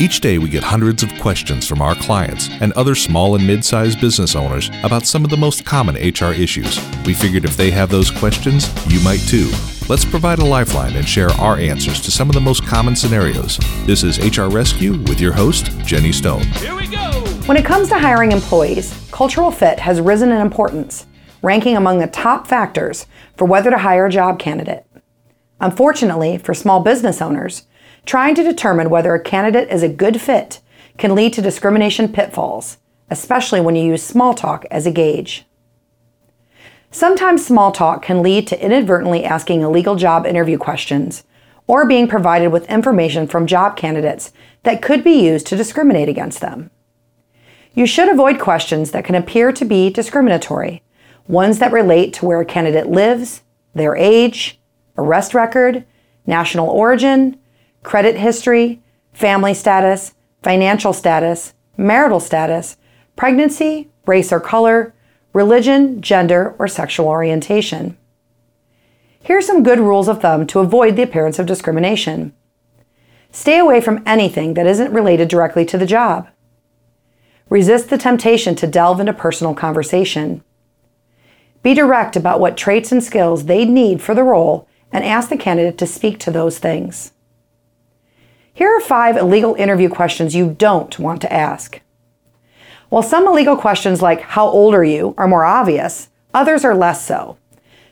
Each day, we get hundreds of questions from our clients and other small and mid sized business owners about some of the most common HR issues. We figured if they have those questions, you might too. Let's provide a lifeline and share our answers to some of the most common scenarios. This is HR Rescue with your host, Jenny Stone. Here we go! When it comes to hiring employees, cultural fit has risen in importance, ranking among the top factors for whether to hire a job candidate. Unfortunately, for small business owners, trying to determine whether a candidate is a good fit can lead to discrimination pitfalls, especially when you use small talk as a gauge. Sometimes small talk can lead to inadvertently asking illegal job interview questions or being provided with information from job candidates that could be used to discriminate against them. You should avoid questions that can appear to be discriminatory, ones that relate to where a candidate lives, their age, arrest record, national origin, credit history, family status, financial status, marital status, pregnancy, race or color, religion, gender, or sexual orientation. Here are some good rules of thumb to avoid the appearance of discrimination. Stay away from anything that isn't related directly to the job. Resist the temptation to delve into personal conversation. Be direct about what traits and skills they need for the role and ask the candidate to speak to those things. Here are five illegal interview questions you don't want to ask. While some illegal questions like, How old are you? are more obvious, others are less so.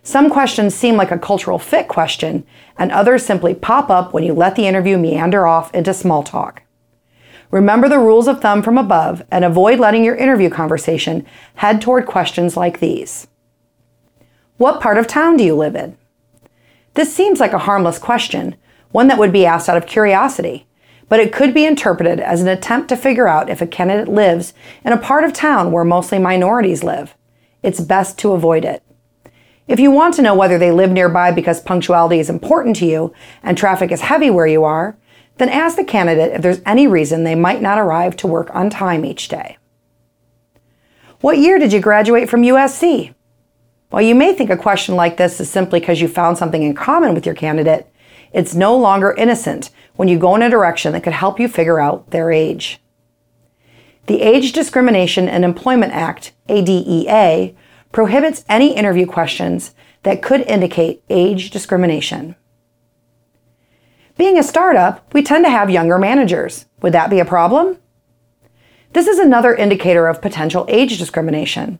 Some questions seem like a cultural fit question, and others simply pop up when you let the interview meander off into small talk. Remember the rules of thumb from above and avoid letting your interview conversation head toward questions like these What part of town do you live in? This seems like a harmless question, one that would be asked out of curiosity, but it could be interpreted as an attempt to figure out if a candidate lives in a part of town where mostly minorities live. It's best to avoid it. If you want to know whether they live nearby because punctuality is important to you and traffic is heavy where you are, then ask the candidate if there's any reason they might not arrive to work on time each day. What year did you graduate from USC? While you may think a question like this is simply because you found something in common with your candidate, it's no longer innocent when you go in a direction that could help you figure out their age. The Age Discrimination and Employment Act, ADEA, prohibits any interview questions that could indicate age discrimination. Being a startup, we tend to have younger managers. Would that be a problem? This is another indicator of potential age discrimination.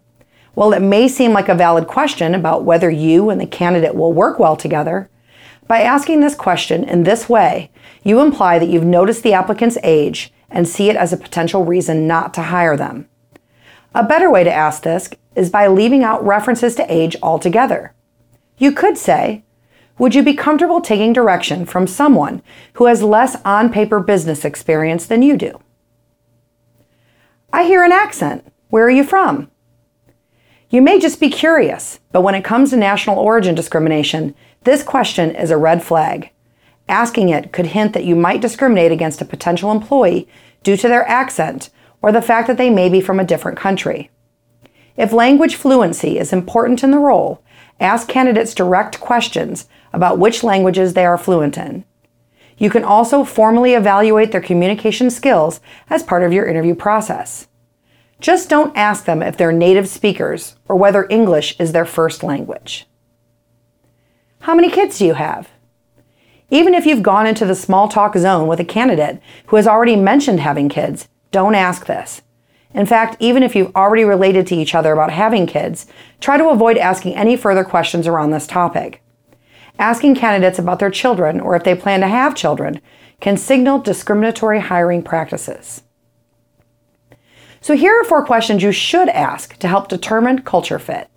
While it may seem like a valid question about whether you and the candidate will work well together, by asking this question in this way, you imply that you've noticed the applicant's age and see it as a potential reason not to hire them. A better way to ask this is by leaving out references to age altogether. You could say, Would you be comfortable taking direction from someone who has less on paper business experience than you do? I hear an accent. Where are you from? You may just be curious, but when it comes to national origin discrimination, this question is a red flag. Asking it could hint that you might discriminate against a potential employee due to their accent or the fact that they may be from a different country. If language fluency is important in the role, ask candidates direct questions about which languages they are fluent in. You can also formally evaluate their communication skills as part of your interview process. Just don't ask them if they're native speakers or whether English is their first language. How many kids do you have? Even if you've gone into the small talk zone with a candidate who has already mentioned having kids, don't ask this. In fact, even if you've already related to each other about having kids, try to avoid asking any further questions around this topic. Asking candidates about their children or if they plan to have children can signal discriminatory hiring practices. So here are four questions you should ask to help determine culture fit.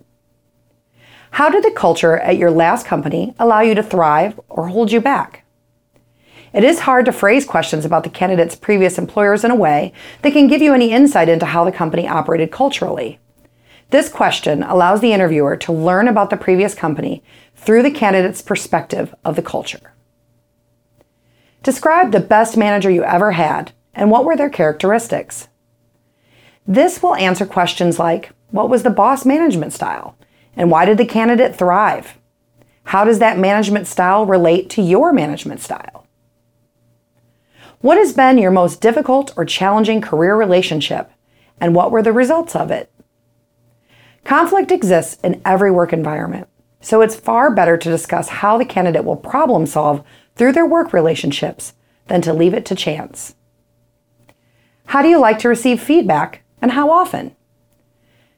How did the culture at your last company allow you to thrive or hold you back? It is hard to phrase questions about the candidate's previous employers in a way that can give you any insight into how the company operated culturally. This question allows the interviewer to learn about the previous company through the candidate's perspective of the culture. Describe the best manager you ever had and what were their characteristics. This will answer questions like What was the boss management style? And why did the candidate thrive? How does that management style relate to your management style? What has been your most difficult or challenging career relationship, and what were the results of it? Conflict exists in every work environment, so it's far better to discuss how the candidate will problem solve through their work relationships than to leave it to chance. How do you like to receive feedback, and how often?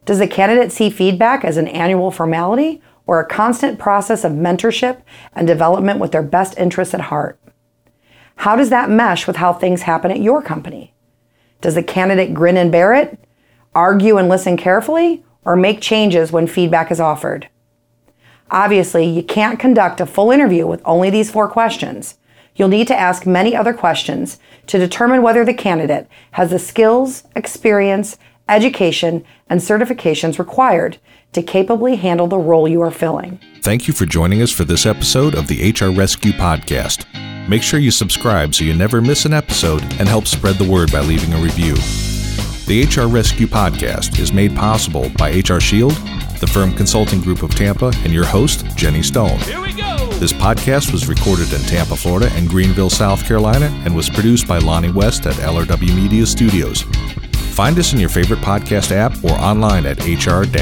Does the candidate see feedback as an annual formality or a constant process of mentorship and development with their best interests at heart? How does that mesh with how things happen at your company? Does the candidate grin and bear it, argue and listen carefully, or make changes when feedback is offered? Obviously, you can't conduct a full interview with only these four questions. You'll need to ask many other questions to determine whether the candidate has the skills, experience, education, and certifications required to capably handle the role you are filling. Thank you for joining us for this episode of the HR Rescue Podcast. Make sure you subscribe so you never miss an episode and help spread the word by leaving a review. The HR Rescue Podcast is made possible by HR Shield, the firm consulting group of Tampa, and your host, Jenny Stone. Here we go. This podcast was recorded in Tampa, Florida, and Greenville, South Carolina, and was produced by Lonnie West at LRW Media Studios. Find us in your favorite podcast app or online at hr-rescue.com.